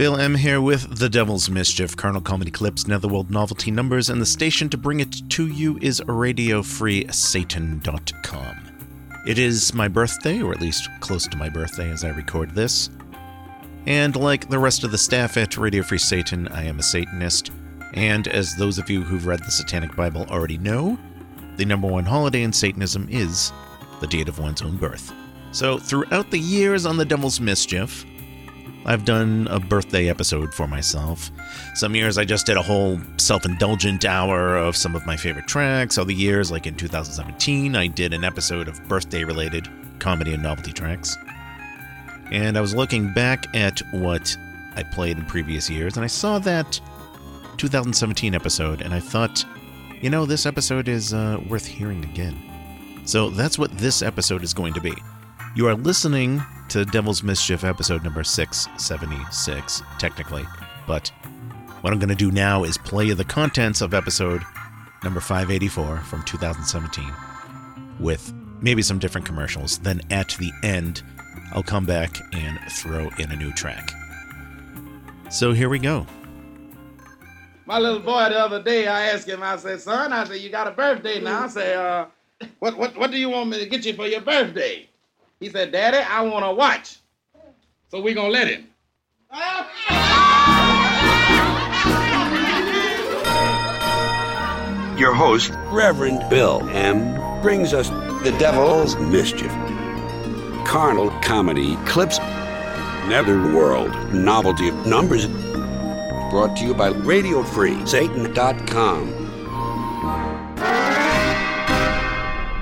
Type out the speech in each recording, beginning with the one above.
Bill M. here with The Devil's Mischief, Carnal Comedy Clips, Netherworld Novelty Numbers, and the station to bring it to you is RadioFreeSatan.com. It is my birthday, or at least close to my birthday as I record this. And like the rest of the staff at Radio Free Satan, I am a Satanist. And as those of you who've read the Satanic Bible already know, the number one holiday in Satanism is the date of one's own birth. So, throughout the years on The Devil's Mischief, I've done a birthday episode for myself. Some years I just did a whole self indulgent hour of some of my favorite tracks. Other years, like in 2017, I did an episode of birthday related comedy and novelty tracks. And I was looking back at what I played in previous years, and I saw that 2017 episode, and I thought, you know, this episode is uh, worth hearing again. So that's what this episode is going to be. You are listening to Devil's Mischief episode number 676, technically, but what I'm going to do now is play the contents of episode number 584 from 2017 with maybe some different commercials. Then at the end, I'll come back and throw in a new track. So here we go. My little boy the other day, I asked him, I said, son, I said, you got a birthday now. I said, uh, what, what, what do you want me to get you for your birthday? He said, Daddy, I want to watch. So we going to let him. Your host, Reverend Bill M., brings us the devil's mischief. Carnal comedy clips, netherworld novelty of numbers. Brought to you by radio RadioFreeSatan.com.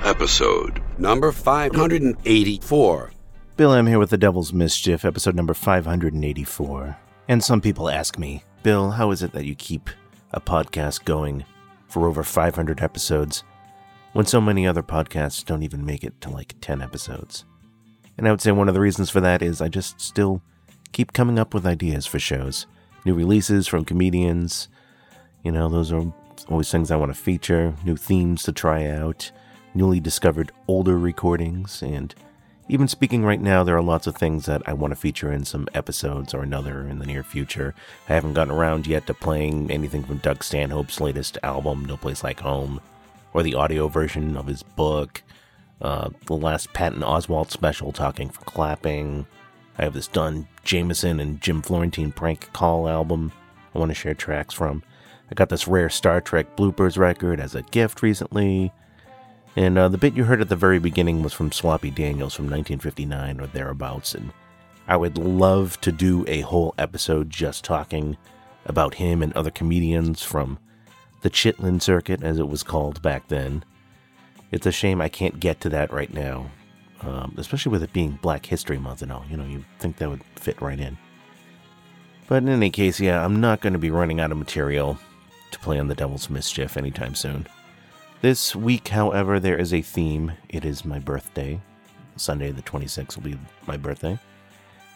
Episode number 584. Bill I'm here with The Devil's Mischief, episode number 584. And some people ask me, Bill, how is it that you keep a podcast going for over 500 episodes when so many other podcasts don't even make it to like 10 episodes? And I would say one of the reasons for that is I just still keep coming up with ideas for shows. New releases from comedians. You know, those are always things I want to feature, new themes to try out, newly discovered older recordings, and even speaking right now, there are lots of things that I want to feature in some episodes or another in the near future. I haven't gotten around yet to playing anything from Doug Stanhope's latest album, No Place Like Home, or the audio version of his book, uh, the last Patton Oswalt special, Talking for Clapping. I have this Don Jamieson and Jim Florentine prank call album I want to share tracks from. I got this rare Star Trek bloopers record as a gift recently. And uh, the bit you heard at the very beginning was from Sloppy Daniels from 1959 or thereabouts. And I would love to do a whole episode just talking about him and other comedians from the Chitlin circuit, as it was called back then. It's a shame I can't get to that right now, um, especially with it being Black History Month and all. You know, you think that would fit right in. But in any case, yeah, I'm not going to be running out of material to play on the Devil's Mischief anytime soon. This week, however, there is a theme. It is my birthday. Sunday, the 26th, will be my birthday.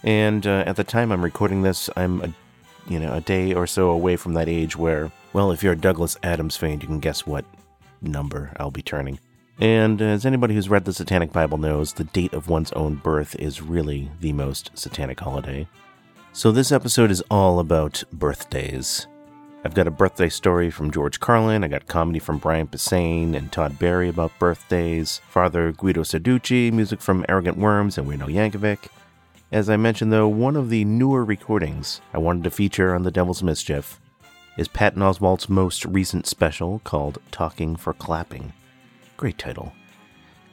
And uh, at the time I'm recording this, I'm a, you know, a day or so away from that age where, well, if you're a Douglas Adams fan, you can guess what number I'll be turning. And as anybody who's read the Satanic Bible knows, the date of one's own birth is really the most satanic holiday. So this episode is all about birthdays. I've got a birthday story from George Carlin. I got comedy from Brian Posehn and Todd Barry about birthdays. Father Guido Sarducci, music from Arrogant Worms and Al Yankovic. As I mentioned, though, one of the newer recordings I wanted to feature on The Devil's Mischief is Patton Oswalt's most recent special called Talking for Clapping. Great title.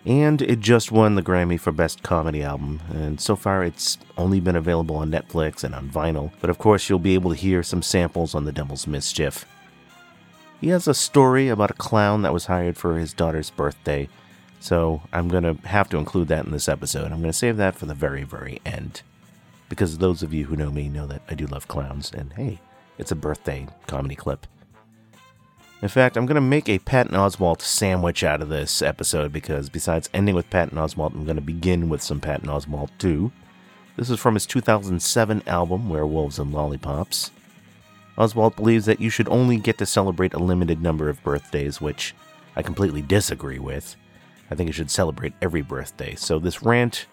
And it just won the Grammy for Best Comedy Album, and so far it's only been available on Netflix and on vinyl, but of course you'll be able to hear some samples on The Devil's Mischief. He has a story about a clown that was hired for his daughter's birthday, so I'm going to have to include that in this episode. I'm going to save that for the very, very end. Because those of you who know me know that I do love clowns, and hey, it's a birthday comedy clip. In fact, I'm going to make a Patton Oswalt sandwich out of this episode because besides ending with Patton Oswalt, I'm going to begin with some Patton Oswalt too. This is from his 2007 album, Werewolves and Lollipops. Oswalt believes that you should only get to celebrate a limited number of birthdays, which I completely disagree with. I think you should celebrate every birthday, so this rant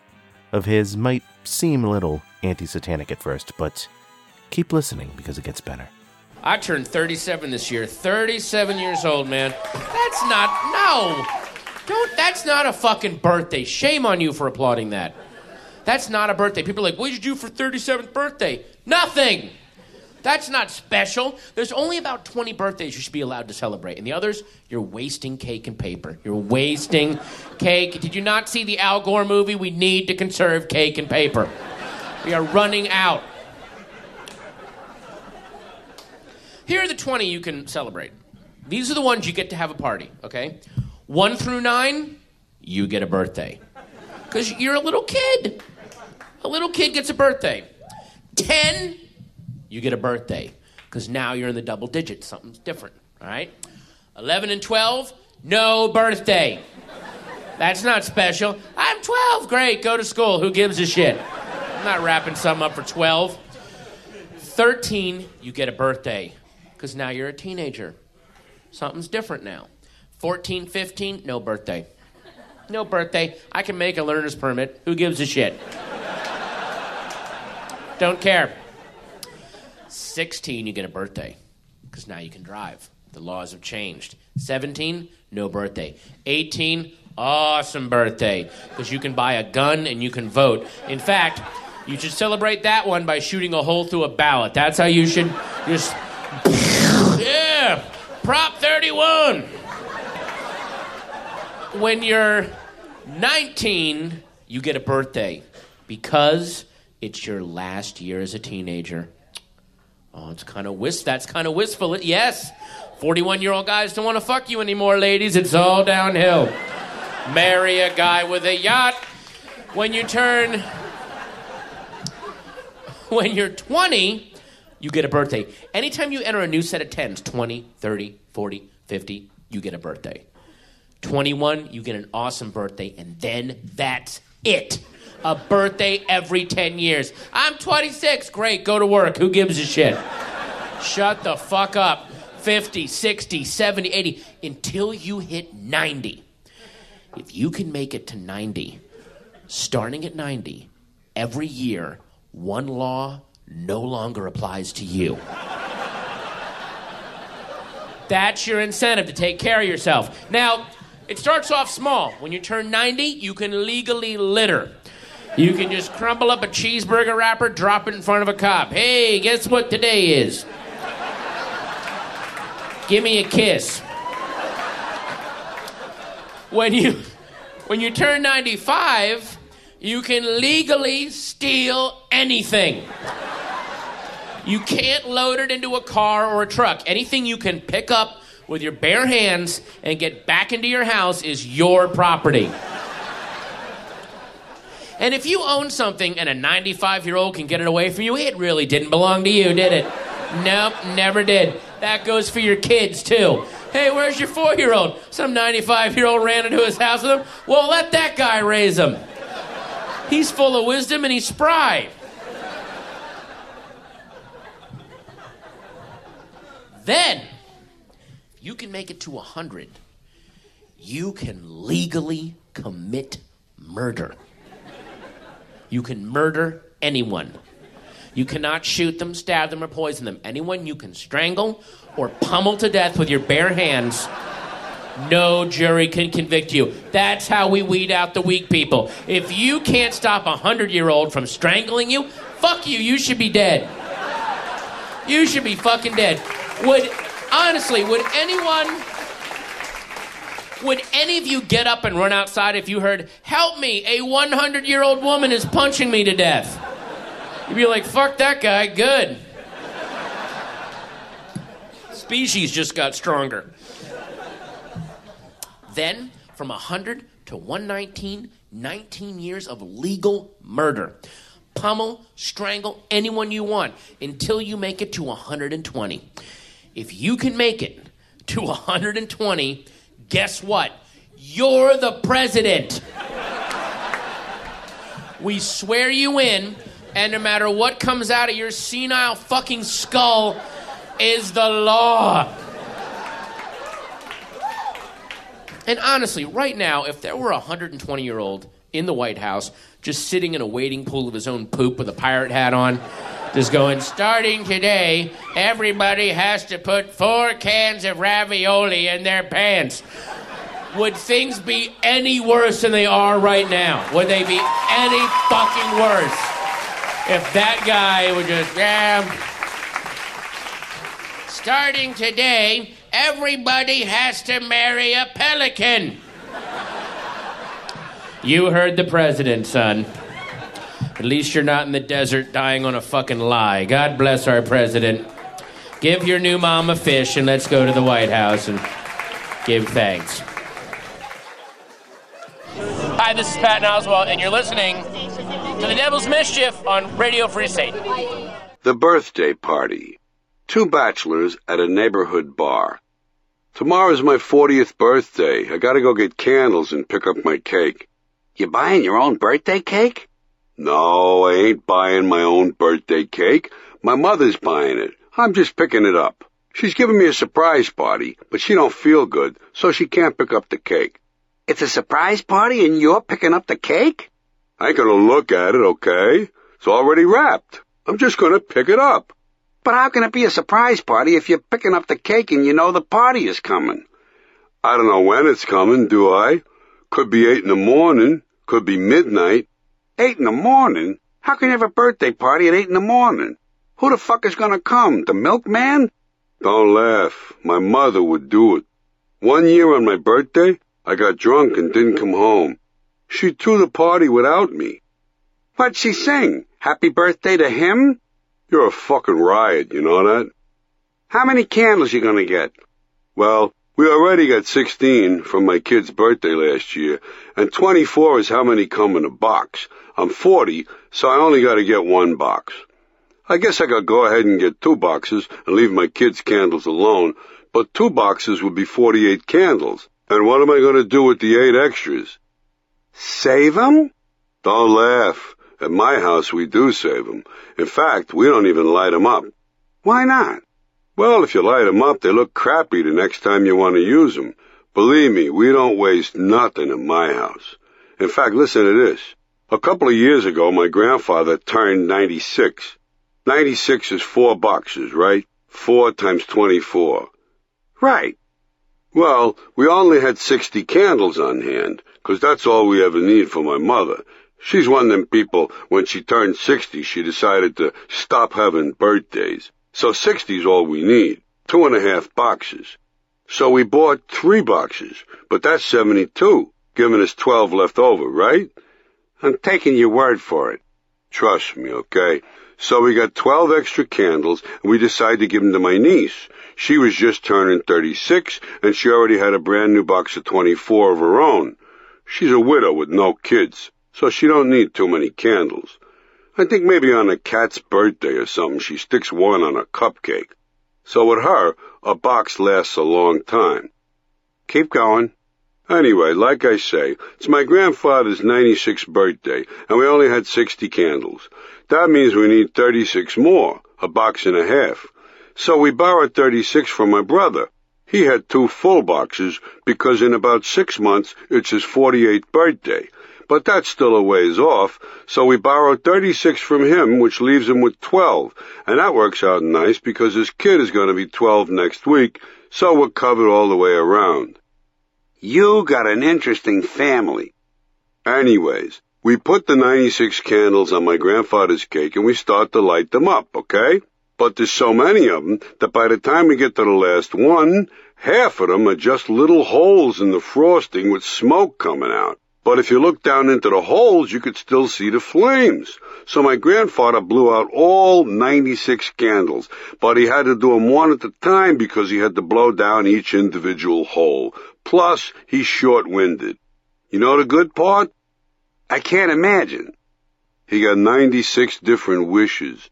of his might seem a little anti satanic at first, but keep listening because it gets better. I turned 37 this year. 37 years old, man. That's not no. Don't that's not a fucking birthday. Shame on you for applauding that. That's not a birthday. People are like, "What did you do for 37th birthday?" Nothing. That's not special. There's only about 20 birthdays you should be allowed to celebrate. And the others, you're wasting cake and paper. You're wasting cake. Did you not see the Al Gore movie? We need to conserve cake and paper. We are running out. Here are the 20 you can celebrate. These are the ones you get to have a party, okay? One through nine, you get a birthday. Because you're a little kid. A little kid gets a birthday. 10, you get a birthday. Because now you're in the double digits. Something's different, all right? 11 and 12, no birthday. That's not special. I'm 12. Great, go to school. Who gives a shit? I'm not wrapping something up for 12. 13, you get a birthday because now you're a teenager. Something's different now. 14, 15, no birthday. No birthday. I can make a learner's permit. Who gives a shit? Don't care. 16, you get a birthday because now you can drive. The laws have changed. 17, no birthday. 18, awesome birthday because you can buy a gun and you can vote. In fact, you should celebrate that one by shooting a hole through a ballot. That's how you should just. Prop 31. When you're 19, you get a birthday because it's your last year as a teenager. Oh, it's kind of wist. That's kind of wistful. Yes, 41 year old guys don't want to fuck you anymore, ladies. It's all downhill. Marry a guy with a yacht. When you turn, when you're 20, you get a birthday. Anytime you enter a new set of tens 20, 30, 40, 50, you get a birthday. 21, you get an awesome birthday, and then that's it. A birthday every 10 years. I'm 26. Great, go to work. Who gives a shit? Shut the fuck up. 50, 60, 70, 80, until you hit 90. If you can make it to 90, starting at 90, every year, one law no longer applies to you. That's your incentive to take care of yourself. Now, it starts off small. When you turn 90, you can legally litter. You can just crumble up a cheeseburger wrapper, drop it in front of a cop. Hey, guess what today is? Give me a kiss. When you when you turn 95, you can legally steal anything. You can't load it into a car or a truck. Anything you can pick up with your bare hands and get back into your house is your property. And if you own something and a 95 year old can get it away from you, it really didn't belong to you, did it? Nope, never did. That goes for your kids, too. Hey, where's your four year old? Some 95 year old ran into his house with him. Well, let that guy raise him. He's full of wisdom and he's spry. Then, you can make it to 100, you can legally commit murder. You can murder anyone. You cannot shoot them, stab them, or poison them. Anyone you can strangle or pummel to death with your bare hands, no jury can convict you. That's how we weed out the weak people. If you can't stop a hundred year old from strangling you, fuck you, you should be dead. You should be fucking dead. Would, honestly, would anyone, would any of you get up and run outside if you heard, help me, a 100 year old woman is punching me to death? You'd be like, fuck that guy, good. Species just got stronger. Then, from 100 to 119, 19 years of legal murder. Pummel, strangle anyone you want until you make it to 120. If you can make it to 120, guess what? You're the president. We swear you in, and no matter what comes out of your senile fucking skull, is the law. And honestly, right now, if there were a 120 year old in the White House just sitting in a wading pool of his own poop with a pirate hat on, Just going, starting today, everybody has to put four cans of ravioli in their pants. Would things be any worse than they are right now? Would they be any fucking worse? If that guy would just, yeah. Starting today, everybody has to marry a pelican. You heard the president, son. At least you're not in the desert dying on a fucking lie. God bless our president. Give your new mom a fish and let's go to the White House and give thanks. Hi, this is Patton Oswalt, and you're listening to The Devil's Mischief on Radio Free Satan. The birthday party. Two bachelors at a neighborhood bar. Tomorrow's my 40th birthday. I gotta go get candles and pick up my cake. You buying your own birthday cake? No, I ain't buying my own birthday cake. My mother's buying it. I'm just picking it up. She's giving me a surprise party, but she don't feel good, so she can't pick up the cake. It's a surprise party and you're picking up the cake? I ain't gonna look at it, okay? It's already wrapped. I'm just gonna pick it up. But how can it be a surprise party if you're picking up the cake and you know the party is coming? I don't know when it's coming, do I? Could be eight in the morning, could be midnight. Eight in the morning? How can you have a birthday party at eight in the morning? Who the fuck is gonna come? The milkman? Don't laugh. My mother would do it. One year on my birthday, I got drunk and didn't come home. She threw the party without me. What'd she sing? Happy birthday to him? You're a fucking riot, you know that? How many candles you gonna get? Well, we already got 16 from my kid's birthday last year, and 24 is how many come in a box. I'm 40, so I only gotta get one box. I guess I could go ahead and get two boxes and leave my kids' candles alone, but two boxes would be 48 candles. And what am I to do with the eight extras? Save 'em? Don't laugh. At my house, we do save 'em. In fact, we don't even light 'em up. Why not? Well, if you light 'em up, they look crappy the next time you want to use 'em. Believe me, we don't waste nothing at my house. In fact, listen to this. A couple of years ago, my grandfather turned 96. 96 is four boxes, right? Four times 24. Right. Well, we only had 60 candles on hand, 'cause that's all we ever need for my mother. She's one of them people, when she turned 60, she decided to stop having birthdays. So 60's all we need. Two and a half boxes. So we bought three boxes, but that's 72, giving us 12 left over, right? I'm taking your word for it. Trust me, okay? So we got 12 extra candles, and we decided to give them to my niece. She was just turning 36, and she already had a brand new box of 24 of her own. She's a widow with no kids, so she don't need too many candles. I think maybe on a cat's birthday or something, she sticks one on a cupcake. So with her, a box lasts a long time. Keep going. Anyway, like I say, it's my grandfather's 96th birthday, and we only had 60 candles. That means we need 36 more, a box and a half. So we borrowed 36 from my brother. He had two full boxes because in about six months it's his 48th birthday. But that's still a ways off, so we borrowed 36 from him, which leaves him with 12. And that works out nice because his kid is going to be 12 next week, so we're covered all the way around. You got an interesting family. Anyways, we put the 96 candles on my grandfather's cake and we start to light them up, okay? But there's so many of them that by the time we get to the last one, half of them are just little holes in the frosting with smoke coming out. But if you look down into the holes, you could still see the flames. So my grandfather blew out all 96 candles, but he had to do them one at a time because he had to blow down each individual hole. Plus, he's short-winded. You know the good part? I can't imagine. He got 96 different wishes.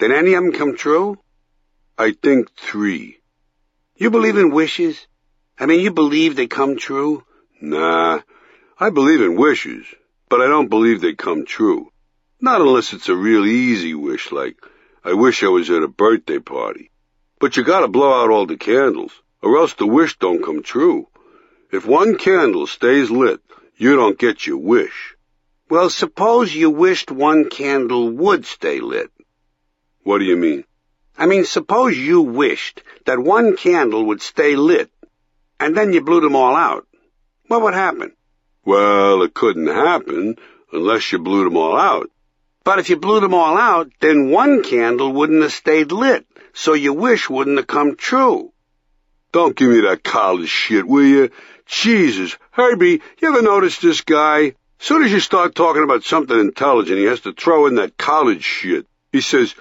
Did any of them come true? I think three. You believe in wishes? I mean, you believe they come true? Nah. I believe in wishes, but I don't believe they come true. Not unless it's a real easy wish, like, I wish I was at a birthday party. But you gotta blow out all the candles, or else the wish don't come true. If one candle stays lit, you don't get your wish. Well, suppose you wished one candle would stay lit. What do you mean? I mean, suppose you wished that one candle would stay lit, and then you blew them all out. What would happen? Well, it couldn't happen unless you blew them all out. But if you blew them all out, then one candle wouldn't have stayed lit, so your wish wouldn't have come true. Don't give me that college shit, will you? Jesus, Herbie, you ever notice this guy? Soon as you start talking about something intelligent, he has to throw in that college shit. He says,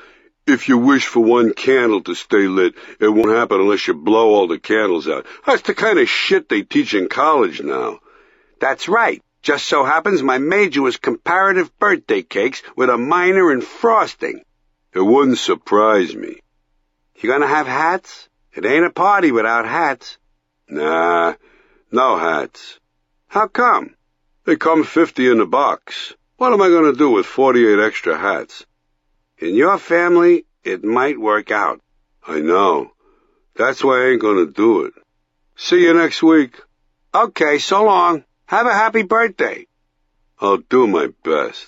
if you wish for one candle to stay lit, it won't happen unless you blow all the candles out. That's the kind of shit they teach in college now. That's right. Just so happens my major was comparative birthday cakes with a minor in frosting. It wouldn't surprise me. You gonna have hats? It ain't a party without hats. Nah, no hats. How come? They come 50 in the box. What am I gonna do with 48 extra hats? In your family, it might work out. I know. That's why I ain't gonna do it. See you next week. Okay, so long. Have a happy birthday. I'll do my best.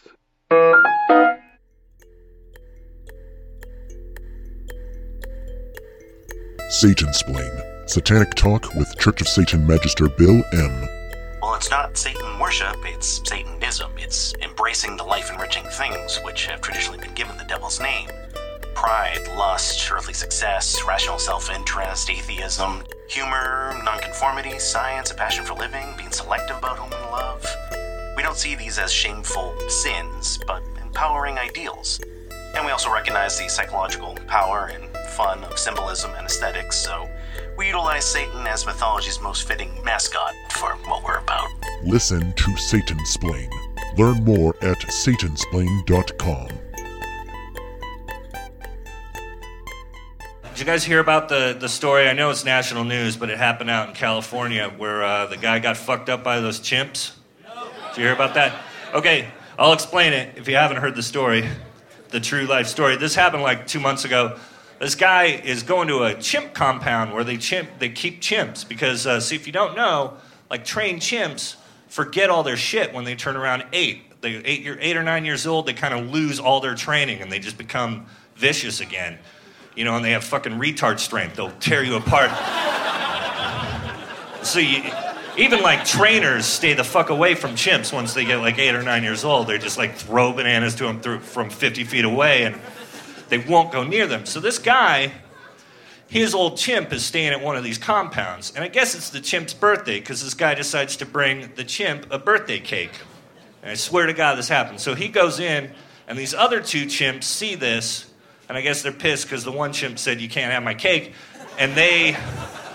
Satan Splain. Satanic Talk with Church of Satan Magister Bill M. Well, it's not Satan worship, it's Satanism. It's embracing the life enriching things which have traditionally been given the devil's name pride, lust, earthly success, rational self interest, atheism, humor, nonconformity, science, a passion for living, being selective about whom we love. We don't see these as shameful sins, but empowering ideals. And we also recognize the psychological power and fun of symbolism and aesthetics, so we utilize Satan as mythology's most fitting mascot for what we're about. Listen to Satan Splain. Learn more at satansplain.com. Did you guys hear about the, the story? I know it's national news, but it happened out in California where uh, the guy got fucked up by those chimps. Did you hear about that? Okay, I'll explain it if you haven't heard the story, the true life story. This happened like two months ago. This guy is going to a chimp compound where they chimp they keep chimps because uh, see if you don't know, like trained chimps forget all their shit when they turn around eight. They eight eight or nine years old, they kind of lose all their training and they just become vicious again you know, and they have fucking retard strength. They'll tear you apart. so you, even like trainers stay the fuck away from chimps once they get like eight or nine years old. They just like throw bananas to them through, from 50 feet away and they won't go near them. So this guy, his old chimp is staying at one of these compounds. And I guess it's the chimp's birthday because this guy decides to bring the chimp a birthday cake. And I swear to God this happened. So he goes in and these other two chimps see this and I guess they're pissed because the one chimp said, You can't have my cake. And they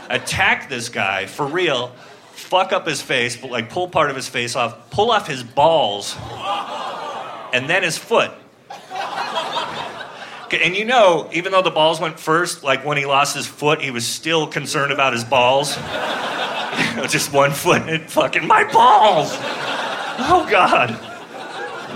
attack this guy for real, fuck up his face, but like pull part of his face off, pull off his balls, and then his foot. And you know, even though the balls went first, like when he lost his foot, he was still concerned about his balls. Just one foot and fucking my balls. Oh God.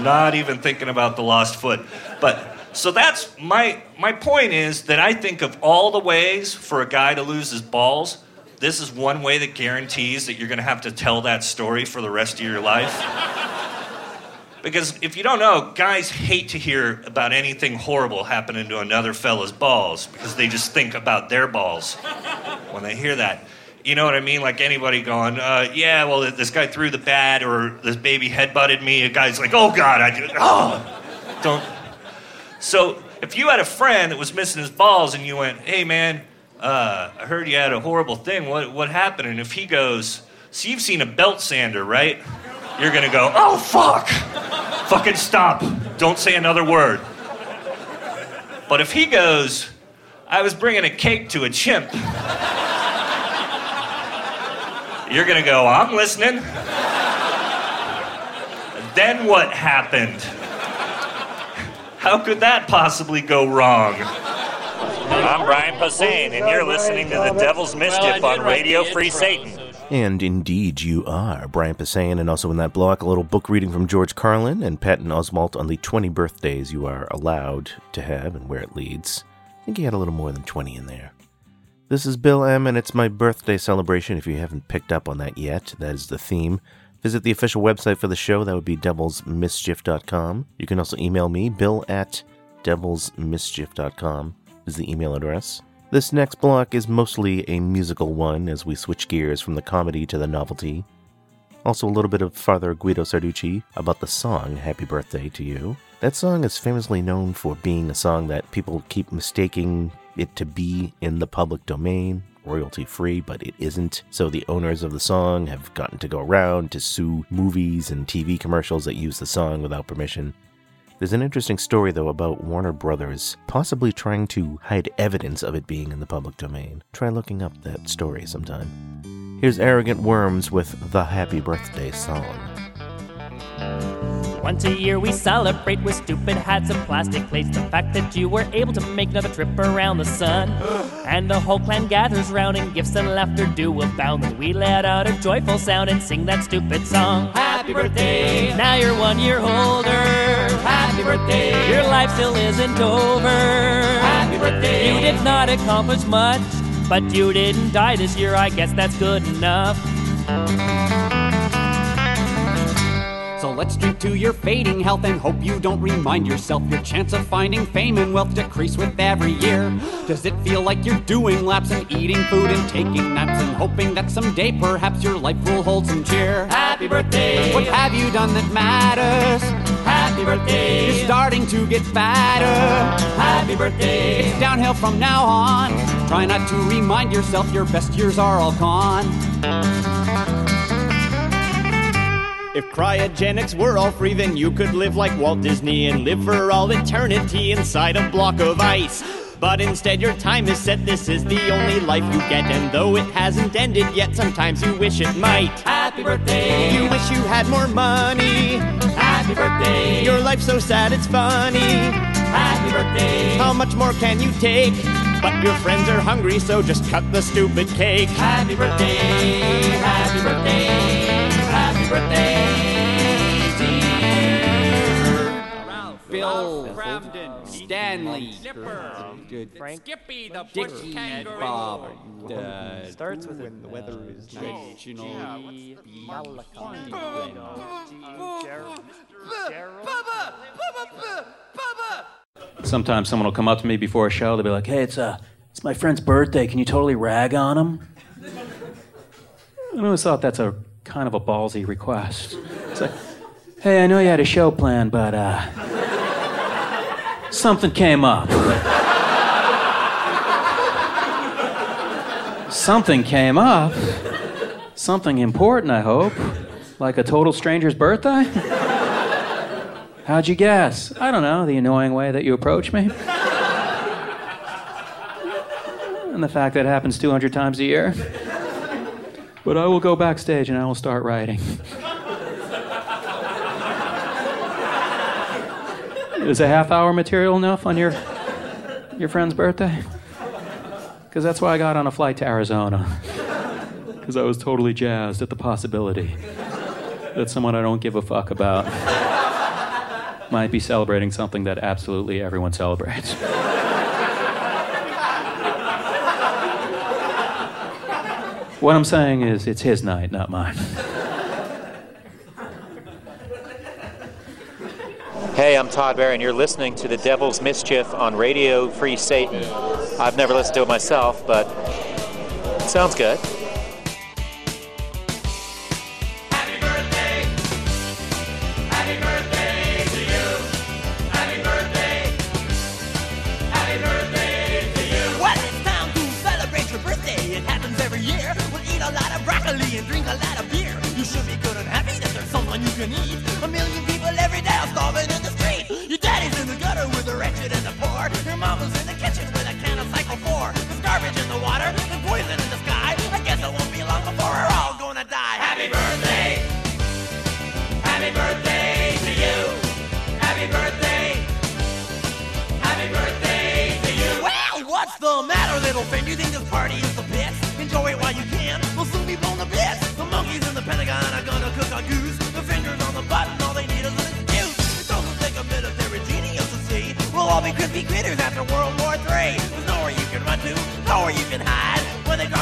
Not even thinking about the lost foot. But so that's my my point is that I think of all the ways for a guy to lose his balls, this is one way that guarantees that you're going to have to tell that story for the rest of your life. because if you don't know, guys hate to hear about anything horrible happening to another fella's balls because they just think about their balls when they hear that. You know what I mean? Like anybody going, uh, yeah, well, this guy threw the bat or this baby head butted me. A guy's like, oh God, I do. Oh, don't so if you had a friend that was missing his balls and you went, hey man, uh, I heard you had a horrible thing. What, what happened? And if he goes, so you've seen a belt sander, right? You're gonna go, oh fuck! Fucking stop. Don't say another word. But if he goes, I was bringing a cake to a chimp, you're gonna go, I'm listening. then what happened? How could that possibly go wrong? I'm Brian Posehn, and you're listening to The Devil's Mischief on Radio Free Satan. And indeed, you are. Brian Posehn, and also in that block, a little book reading from George Carlin and Patton Oswalt on the 20 birthdays you are allowed to have and where it leads. I think he had a little more than 20 in there. This is Bill M., and it's my birthday celebration. If you haven't picked up on that yet, that is the theme. Visit the official website for the show. That would be devilsmischief.com. You can also email me, bill at devilsmischief.com is the email address. This next block is mostly a musical one as we switch gears from the comedy to the novelty. Also, a little bit of Father Guido Sarducci about the song Happy Birthday to You. That song is famously known for being a song that people keep mistaking it to be in the public domain, royalty free, but it isn't. So the owners of the song have gotten to go around to sue movies and TV commercials that use the song without permission. There's an interesting story, though, about Warner Brothers possibly trying to hide evidence of it being in the public domain. Try looking up that story sometime. Here's Arrogant Worms with the Happy Birthday song. Once a year we celebrate with stupid hats and plastic plates. The fact that you were able to make another trip around the sun. And the whole clan gathers round and gifts and laughter do abound. And we let out a joyful sound and sing that stupid song. Happy birthday! Now you're one year older. Happy birthday! Your life still isn't over. Happy birthday! You did not accomplish much, but you didn't die this year. I guess that's good enough. Let's drink to your fading health and hope you don't remind yourself your chance of finding fame and wealth decrease with every year. Does it feel like you're doing laps and eating food and taking naps and hoping that someday perhaps your life will hold some cheer? Happy birthday! What have you done that matters? Happy birthday! You're starting to get fatter. Happy birthday! It's downhill from now on. Try not to remind yourself your best years are all gone. If cryogenics were all free, then you could live like Walt Disney and live for all eternity inside a block of ice. But instead, your time is set. This is the only life you get. And though it hasn't ended yet, sometimes you wish it might. Happy birthday! You wish you had more money. Happy birthday! Your life's so sad, it's funny. Happy birthday! How much more can you take? But your friends are hungry, so just cut the stupid cake. Happy birthday! Happy birthday! Happy birthday, Bill, Crabden, Stanley, Frank, Skippy, the Dickie, Bob, uh, starts with when the weather is Sometimes someone will come up to me before a show. They'll be like, "Hey, it's uh, it's my friend's birthday. Can you totally rag on him?" I always thought that's a kind of a ballsy request. It's like, "Hey, I know you had a show planned, but uh, something came up. something came up. Something important, I hope. Like a total stranger's birthday." How'd you guess? I don't know, the annoying way that you approach me. and the fact that it happens 200 times a year. But I will go backstage and I will start writing. Is a half hour material enough on your, your friend's birthday? Because that's why I got on a flight to Arizona. Because I was totally jazzed at the possibility that someone I don't give a fuck about might be celebrating something that absolutely everyone celebrates. what I'm saying is, it's his night, not mine. Hey, I'm Todd Barry, and you're listening to The Devil's Mischief on Radio Free Satan. I've never listened to it myself, but it sounds good.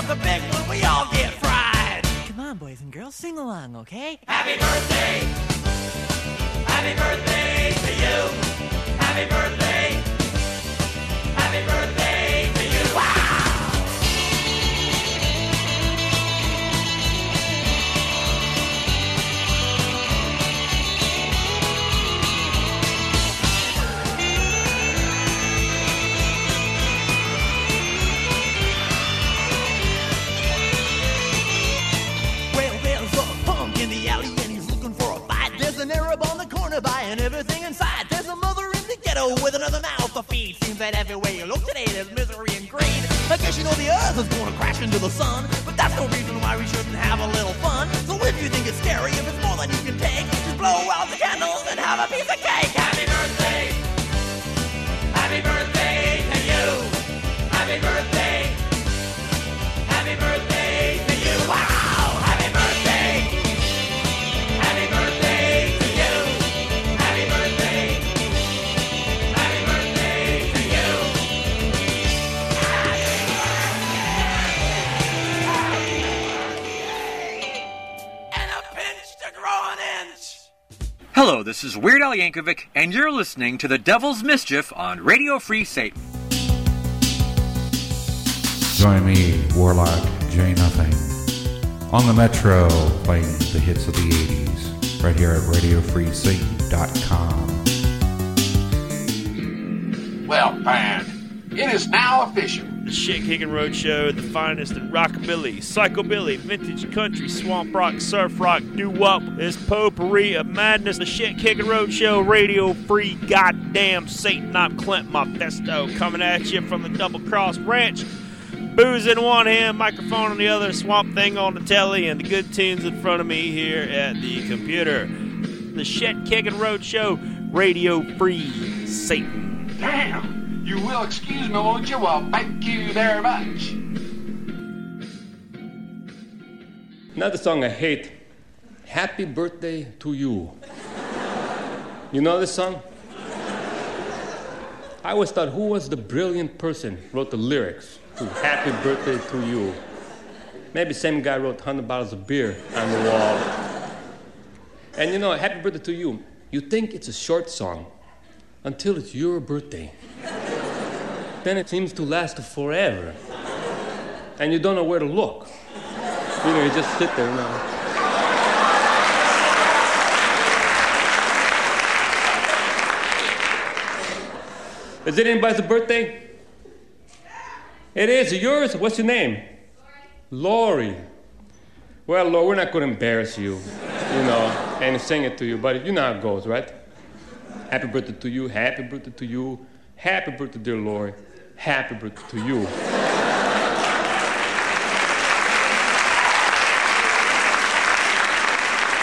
The big one, we all get fried. Come on, boys and girls, sing along, okay? Happy birthday! Happy birthday to you! Happy birthday. Happy birthday buying everything inside. There's a mother in the ghetto with another mouth to feed. Seems that everywhere you look today there's misery and greed. I guess you know the earth is gonna crash into the sun, but that's no reason why we shouldn't have a little fun. So if you think it's scary, if it's more than you can take, just blow out the candles and have a piece of cake. Happy birthday. Happy birthday to you. Happy birthday. Happy birthday Hello, this is Weird Al Yankovic, and you're listening to The Devil's Mischief on Radio Free Satan. Join me, Warlock J Nothing, on the Metro, playing the hits of the 80s, right here at RadioFreeSatan.com. Well, Pan, it is now official. The Shit Kicking Road Show, the finest in rockabilly, psychobilly, vintage country, swamp rock, surf rock, doo wop, this potpourri of madness. The Shit Kicking Road Show, radio free, goddamn Satan. I'm Clint Mephisto coming at you from the Double Cross Ranch. Booze in one hand, microphone on the other, swamp thing on the telly, and the good tunes in front of me here at the computer. The Shit Kicking Road Show, radio free Satan. Damn! You will excuse me, won't you? Well, thank you very much. Another song I hate Happy Birthday to You. You know this song? I always thought who was the brilliant person wrote the lyrics to Happy Birthday to You? Maybe same guy wrote 100 bottles of beer on the wall. And you know, Happy Birthday to You, you think it's a short song until it's your birthday. Then it seems to last forever. And you don't know where to look. You know, you just sit there now. Is it anybody's birthday? It is yours. What's your name? Lori. Well, Lori, we're not going to embarrass you, you know, and sing it to you, but you know how it goes, right? Happy birthday to you. Happy birthday to you. Happy birthday, dear Lori. Happy birthday to you.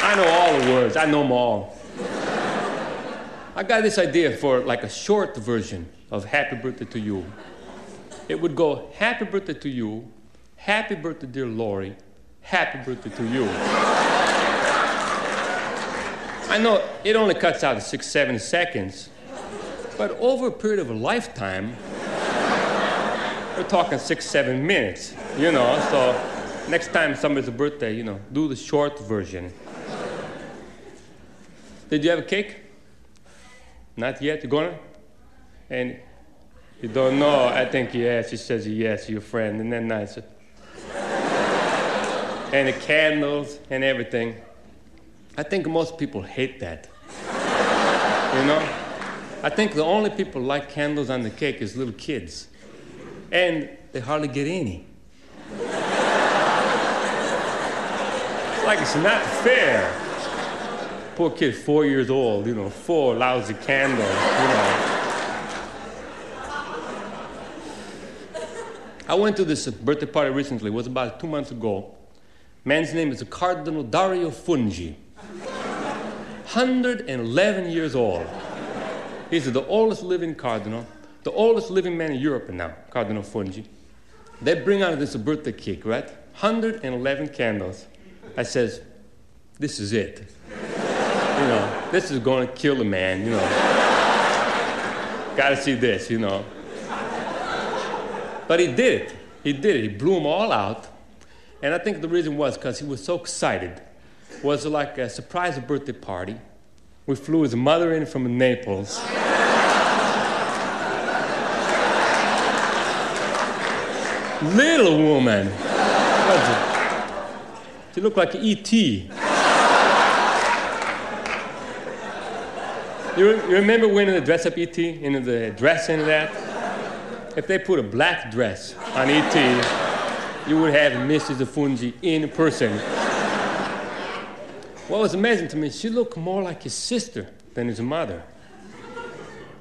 I know all the words. I know them all. I got this idea for like a short version of Happy Birthday to You. It would go Happy Birthday to you, Happy Birthday, dear Lori, Happy Birthday to you. I know it only cuts out six, seven seconds, but over a period of a lifetime, we're talking six, seven minutes, you know. So next time somebody's a birthday, you know, do the short version. Did you have a cake? Not yet. You gonna? And you don't know. I think yes. She says yes. Your friend, and then nice. and the candles and everything. I think most people hate that. you know? I think the only people like candles on the cake is little kids. And they hardly get any. it's like it's not fair. Poor kid, four years old, you know, four lousy candles, you know. I went to this birthday party recently, it was about two months ago. Man's name is Cardinal Dario Fungi. 111 years old. He's the oldest living cardinal, the oldest living man in Europe now, Cardinal Fungi. They bring out this birthday cake, right? 111 candles. I says, this is it. You know, this is going to kill a man, you know. Gotta see this, you know. But he did it. He did it. He blew them all out. And I think the reason was because he was so excited. It was like a surprise birthday party. We flew his mother in from Naples. Little woman. She looked like E.T. You, you remember when the dress up E.T. in the dress and that? If they put a black dress on E.T., you would have Mrs. Afunji in person. What was amazing to me, she looked more like his sister than his mother.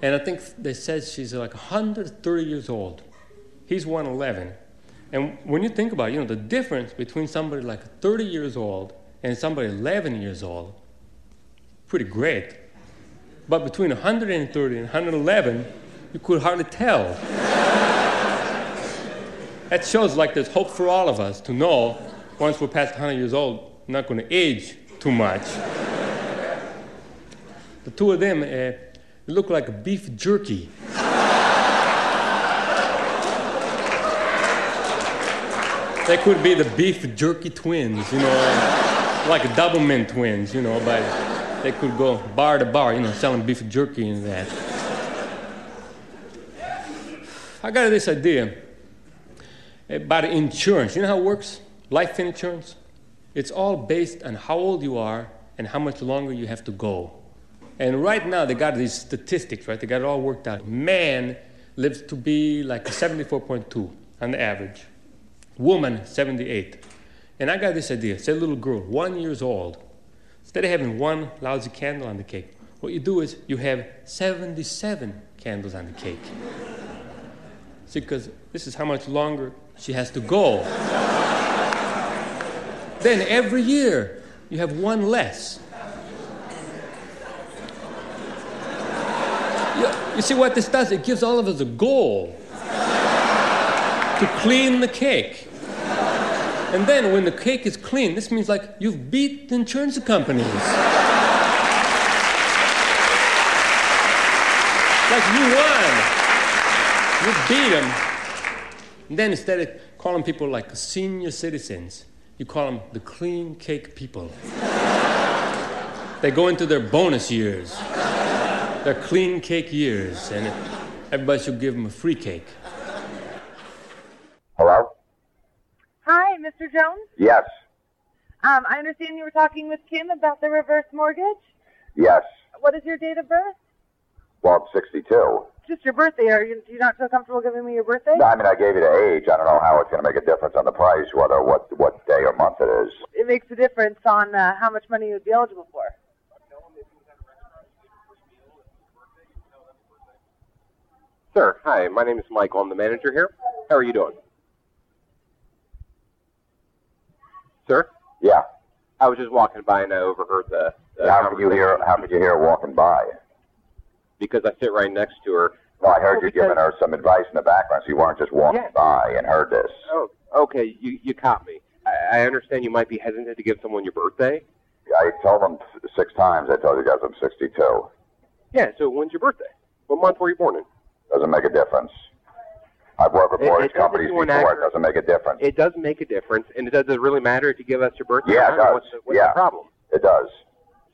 And I think they said she's like 130 years old. He's 111. And when you think about you know, the difference between somebody like 30 years old and somebody 11 years old, pretty great. But between 130 and 111, you could hardly tell. that shows like there's hope for all of us to know once we're past 100 years old, we're not going to age too much. the two of them uh, look like beef jerky. they could be the beef jerky twins, you know, like Doublemint twins, you know, but they could go bar to bar, you know, selling beef jerky and that. I got this idea about insurance. You know how it works? Life insurance? It's all based on how old you are and how much longer you have to go. And right now, they got these statistics, right? They got it all worked out. Man lives to be like 74.2 on the average, woman, 78. And I got this idea. Say little girl, one years old, instead of having one lousy candle on the cake, what you do is you have 77 candles on the cake. See, because this is how much longer she has to go. then every year, you have one less. You, you see what this does? It gives all of us a goal to clean the cake. And then when the cake is clean, this means like you've beat the insurance companies. like you won. You beat them. And then instead of calling people like senior citizens, you call them the clean cake people. they go into their bonus years, their clean cake years, and everybody should give them a free cake. Hello? Hi, Mr. Jones. Yes. Um, I understand you were talking with Kim about the reverse mortgage. Yes. What is your date of birth? Well, I'm 62. Just your birthday. Are you, do you not feel comfortable giving me your birthday? No, I mean, I gave you the age. I don't know how it's going to make a difference on the price, whether what what day or month it is. It makes a difference on uh, how much money you would be eligible for. Sir, hi. My name is Michael. I'm the manager here. How are you doing? Sir? Yeah. I was just walking by and I overheard the. the how could you hear? How could you hear her walking by? Because I sit right next to her. Well, I heard you giving her some advice in the background, so you weren't just walking Yeah. by and heard this. Oh, okay. You you caught me. I, I understand you might be hesitant to give someone your birthday. I told them six times. I told you guys I'm 62. Yeah. So when's your birthday? What month were you born in? Doesn't make a difference. I've worked with It- mortgage doesn't companies before. an It doesn't make a difference. It does make a difference, and it does it really matter if you give us your birthday? Yeah, it does. What's the, what's Yeah. the problem? It does.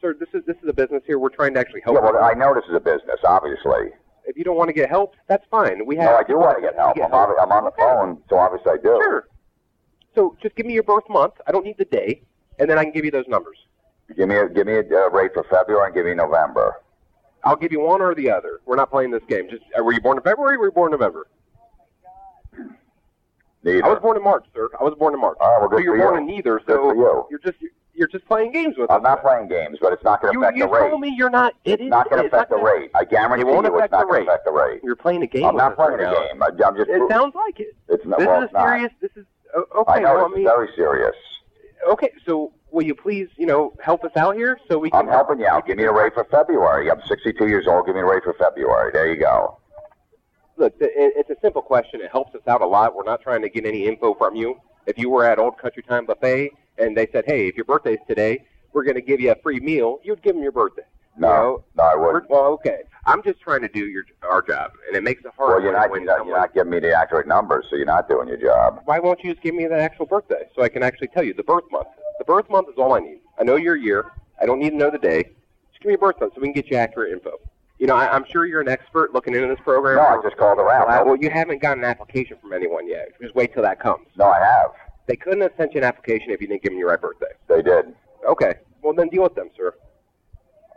Sir, this is this is a business here. We're trying to actually help. Yeah, well. I know this is a business, obviously. If you don't want to get help, that's fine. We have. No, I do want to get help. I'm, obvi- I'm on the phone, so obviously I do. Sure. So just give me your birth month. I don't need the day, and then I can give you those numbers. Give me a give me a uh, rate for February and give me November. I'll give you one or the other. We're not playing this game. Just uh, were you born in February? or Were you born in November? Neither. I was born in March, sir. I was born in March. All right, well, good so you're for born you. in neither. So you. you're just you're just playing games with us. I'm not playing games, but it's not going to affect you the rate. You told me you're not. It it's is. not going to it's not affect the gonna- rate. I guarantee It won't you, it's affect not the going rate. to affect the rate. You're playing a game. I'm not playing right a game. I, I'm just. It sounds like it. It's not. This well, is it's not. serious. This is o- okay. I know well, it's I mean, very serious. okay. So will you please, you know, help us out here so we can? I'm helping you out. Give me a rate for February. I'm 62 years old. Give me a rate for February. There you go. Look, it's a simple question. It helps us out a lot. We're not trying to get any info from you. If you were at Old Country Time Buffet and they said, "Hey, if your birthday's today, we're going to give you a free meal," you'd give them your birthday. No, no, I wouldn't. Well, okay. I'm just trying to do your our job, and it makes it hard. Well, you're not, you're not, you're not giving me the accurate numbers, so you're not doing your job. Why won't you just give me the actual birthday so I can actually tell you the birth month? The birth month is all I need. I know your year. I don't need to know the day. Just give me a birth month so we can get you accurate info. You know, I, I'm sure you're an expert looking into this program. No, I just called around. Well, well, you haven't gotten an application from anyone yet. Just wait till that comes. No, I have. They couldn't have sent you an application if you didn't give them your right birthday. They did. Okay. Well, then deal with them, sir.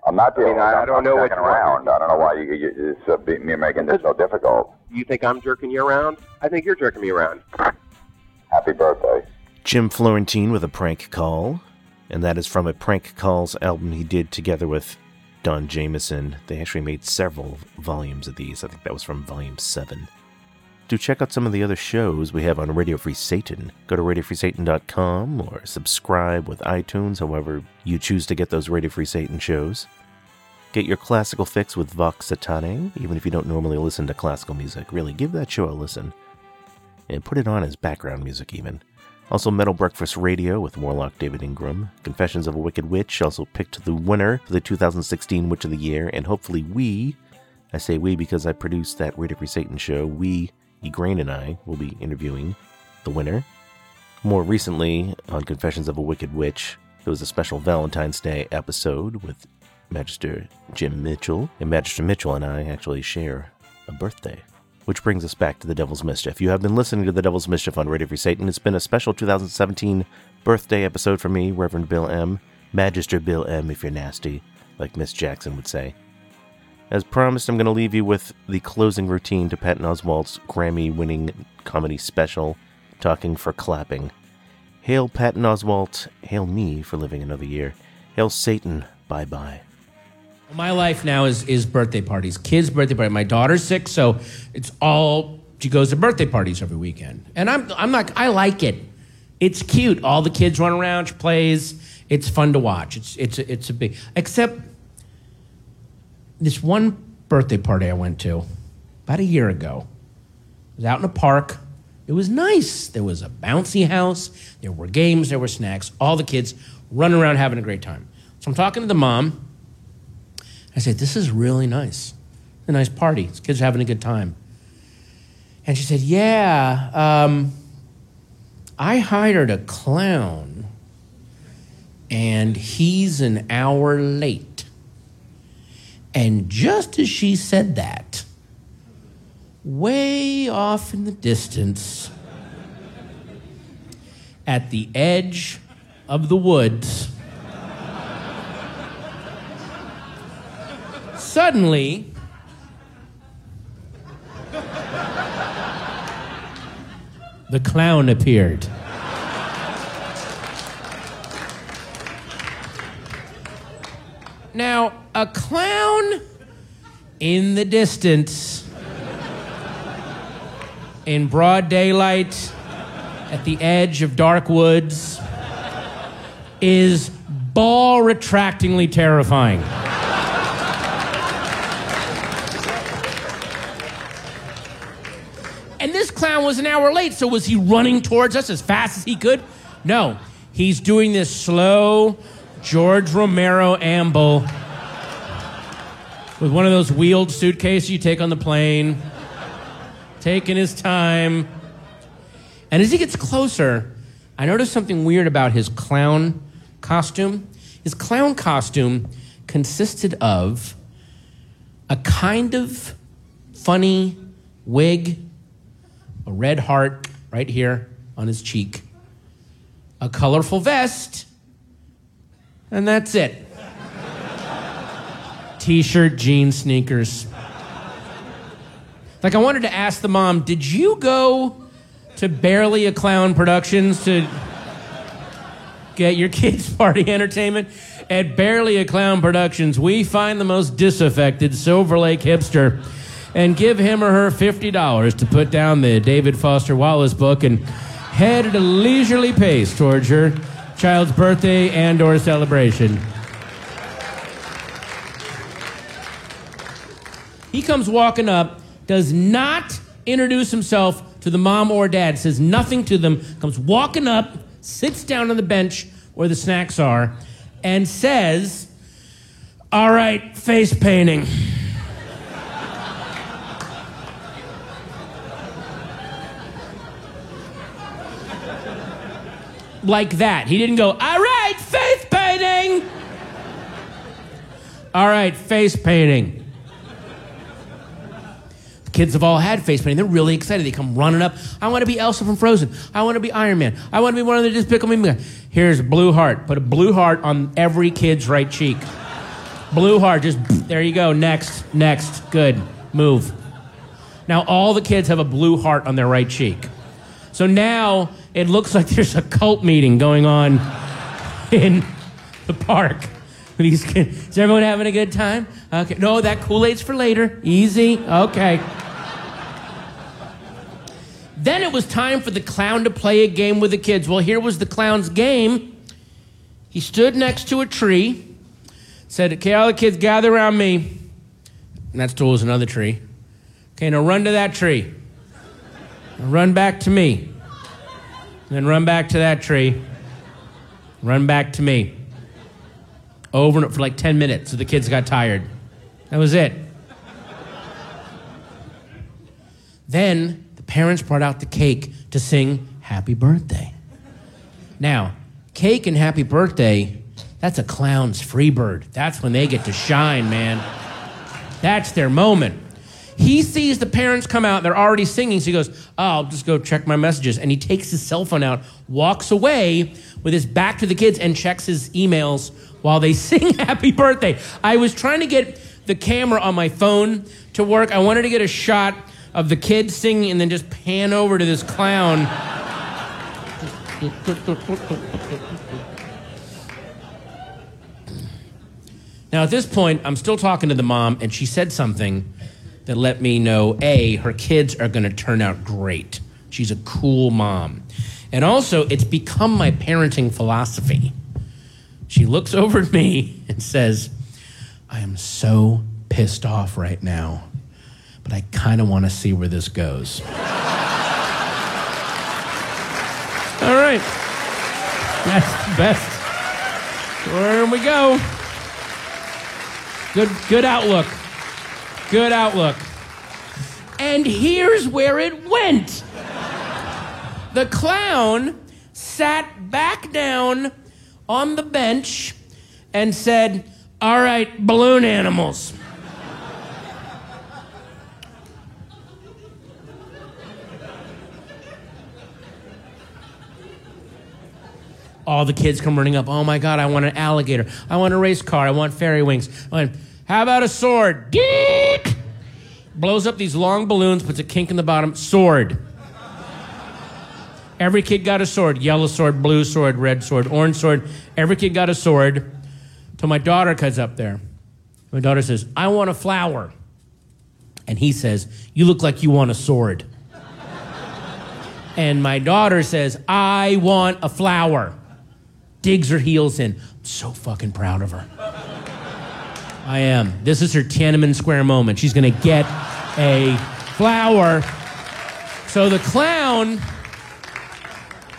I'm not I dealing mean, with I- I don't I'm know what checking you want. around. I don't know why you, you, it's uh, be- you're making this so difficult. You think I'm jerking you around? I think you're jerking me around. Happy birthday. Jim Florentine with a prank call, and that is from a prank calls album he did together with Don Jamieson. They actually made several volumes of these. I think that was from volume 7. Do check out some of the other shows we have on Radio Free Satan. Go to radiofreesatan.com or subscribe with iTunes, however you choose to get those Radio Free Satan shows. Get your classical fix with Vox Satanae, even if you don't normally listen to classical music. Really, give that show a listen. And put it on as background music, even. Also, Metal Breakfast Radio with Warlock David Ingram. Confessions of a Wicked Witch also picked the winner for the 2016 Witch of the Year, and hopefully we, I say we because I produced that Radio Free Satan show, we, Egrain and I, will be interviewing the winner. More recently, on Confessions of a Wicked Witch, there was a special Valentine's Day episode with Magister Jim Mitchell, and Magister Mitchell and I actually share a birthday. Which brings us back to the Devil's Mischief. You have been listening to the Devil's Mischief on Radio Free Satan. It's been a special 2017 birthday episode for me, Reverend Bill M. Magister Bill M, if you're nasty, like Miss Jackson would say. As promised, I'm going to leave you with the closing routine to Patton Oswalt's Grammy winning comedy special, Talking for Clapping. Hail Patton Oswalt, hail me for living another year. Hail Satan, bye bye. My life now is is birthday parties, kids' birthday party. My daughter's sick, so it's all she goes to birthday parties every weekend, and I'm I'm not I like it. It's cute. All the kids run around. She plays. It's fun to watch. It's it's it's a big except this one birthday party I went to about a year ago. I was out in a park. It was nice. There was a bouncy house. There were games. There were snacks. All the kids running around having a great time. So I'm talking to the mom. I said, This is really nice. It's a nice party. These kids are having a good time. And she said, Yeah, um, I hired a clown, and he's an hour late. And just as she said that, way off in the distance, at the edge of the woods, suddenly, the clown appeared. Now, a clown in the distance, in broad daylight, at the edge of dark woods, is ball retractingly terrifying. Was an hour late, so was he running towards us as fast as he could? No. He's doing this slow George Romero amble with one of those wheeled suitcases you take on the plane, taking his time. And as he gets closer, I noticed something weird about his clown costume. His clown costume consisted of a kind of funny wig, a red heart right here on his cheek, a colorful vest, and that's it. T shirt, jeans, sneakers. Like, I wanted to ask the mom, did you go to Barely a Clown Productions to get your kids' party entertainment? At Barely a Clown Productions, we find the most disaffected Silver Lake hipster and give him or her $50 to put down the David Foster Wallace book and head at a leisurely pace towards your child's birthday and or celebration. He comes walking up, does not introduce himself to the mom or dad, says nothing to them, comes walking up, sits down on the bench where the snacks are, and says, All right, face painting. Like that. He didn't go, All right, face painting. All right, face painting. kids have all had face painting. They're really excited. They come running up. I want to be Elsa from Frozen. I want to be Iron Man. I want to be one of the Despicable Me. Here's a blue heart. Put a blue heart on every kid's right cheek. Blue heart. Just there you go. Next, next. Good. Move. Now all the kids have a blue heart on their right cheek. So now it looks like there's a cult meeting going on in the park. These kids. Is everyone having a good time? Okay. No, that Kool Aid's for later. Easy. Okay. Then it was time for the clown to play a game with the kids. Well, here was the clown's game. He stood next to a tree, said, Okay, all the kids gather around me. And that stool was another tree. Okay, now run to that tree. Run back to me. Then run back to that tree. Run back to me. Over for like 10 minutes so the kids got tired. That was it. Then the parents brought out the cake to sing happy birthday. Now, cake and happy birthday, that's a clown's free bird. That's when they get to shine, man. That's their moment. He sees the parents come out, they're already singing, so he goes, Oh, I'll just go check my messages. And he takes his cell phone out, walks away with his back to the kids, and checks his emails while they sing happy birthday. I was trying to get the camera on my phone to work. I wanted to get a shot of the kids singing and then just pan over to this clown. Now, at this point, I'm still talking to the mom, and she said something that let me know A, her kids are going to turn out great. She's a cool mom. And also, it's become my parenting philosophy. She looks over at me and says, I am so pissed off right now, but I kind of want to see where this goes. All right. That's the best. Where we go. Good, good outlook. Good outlook. And here's where it went. The clown sat back down on the bench and said, All right, balloon animals. All the kids come running up. Oh my God, I want an alligator. I want a race car. I want fairy wings. I want, How about a sword? Geek! Blows up these long balloons, puts a kink in the bottom. Sword. Every kid got a sword yellow sword, blue sword, red sword, orange sword. Every kid got a sword. Till my daughter comes up there. My daughter says, I want a flower. And he says, You look like you want a sword. and my daughter says, I want a flower. Digs her heels in. I'm so fucking proud of her. I am. This is her Tiananmen Square moment. She's going to get a flower. So the clown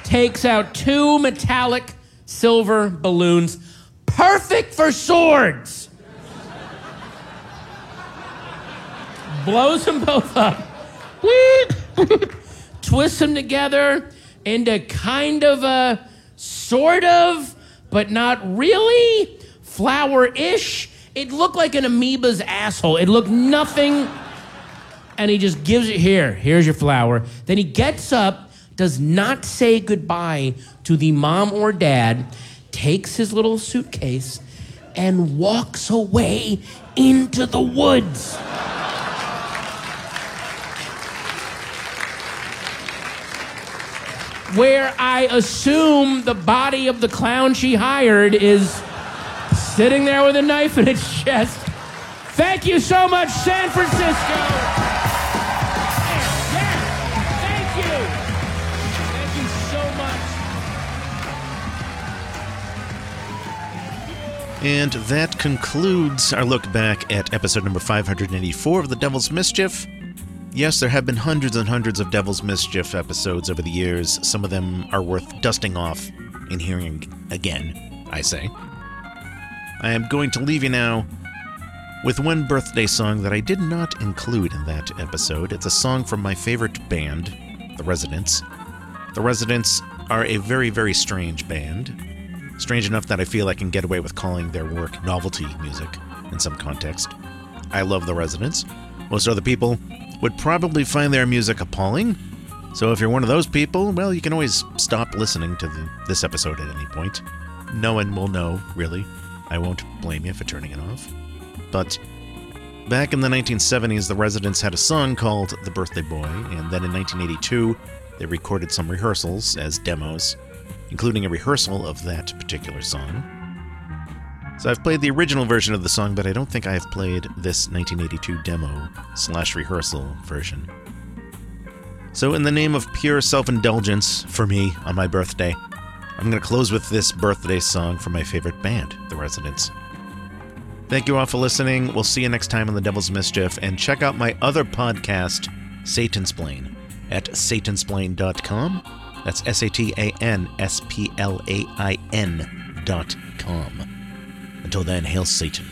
takes out two metallic silver balloons, perfect for swords. Blows them both up, twists them together into kind of a sort of, but not really, flower ish. It looked like an amoeba's asshole. It looked nothing. And he just gives it here. Here's your flower. Then he gets up does not say goodbye to the mom or dad, takes his little suitcase, and walks away into the woods. Where I assume the body of the clown she hired is sitting there with a knife in its chest. Thank you so much, San Francisco. And that concludes our look back at episode number 584 of The Devil's Mischief. Yes, there have been hundreds and hundreds of Devil's Mischief episodes over the years. Some of them are worth dusting off and hearing again, I say. I am going to leave you now with one birthday song that I did not include in that episode. It's a song from my favorite band, The Residents. The Residents are a very, very strange band. Strange enough that I feel I can get away with calling their work novelty music in some context. I love The Residents. Most other people would probably find their music appalling. So if you're one of those people, well, you can always stop listening to the, this episode at any point. No one will know, really. I won't blame you for turning it off. But back in the 1970s, the Residents had a song called The Birthday Boy, and then in 1982, they recorded some rehearsals as demos, including a rehearsal of that particular song. So I've played the original version of the song, but I don't think I have played this 1982 demo slash rehearsal version. So, in the name of pure self indulgence for me on my birthday, I'm going to close with this birthday song from my favorite band, The Residents. Thank you all for listening. We'll see you next time on The Devil's Mischief, and check out my other podcast, Satan's Satansplain, at satansplain.com. That's S A T A N S P L A I N dot com. Until then, hail Satan.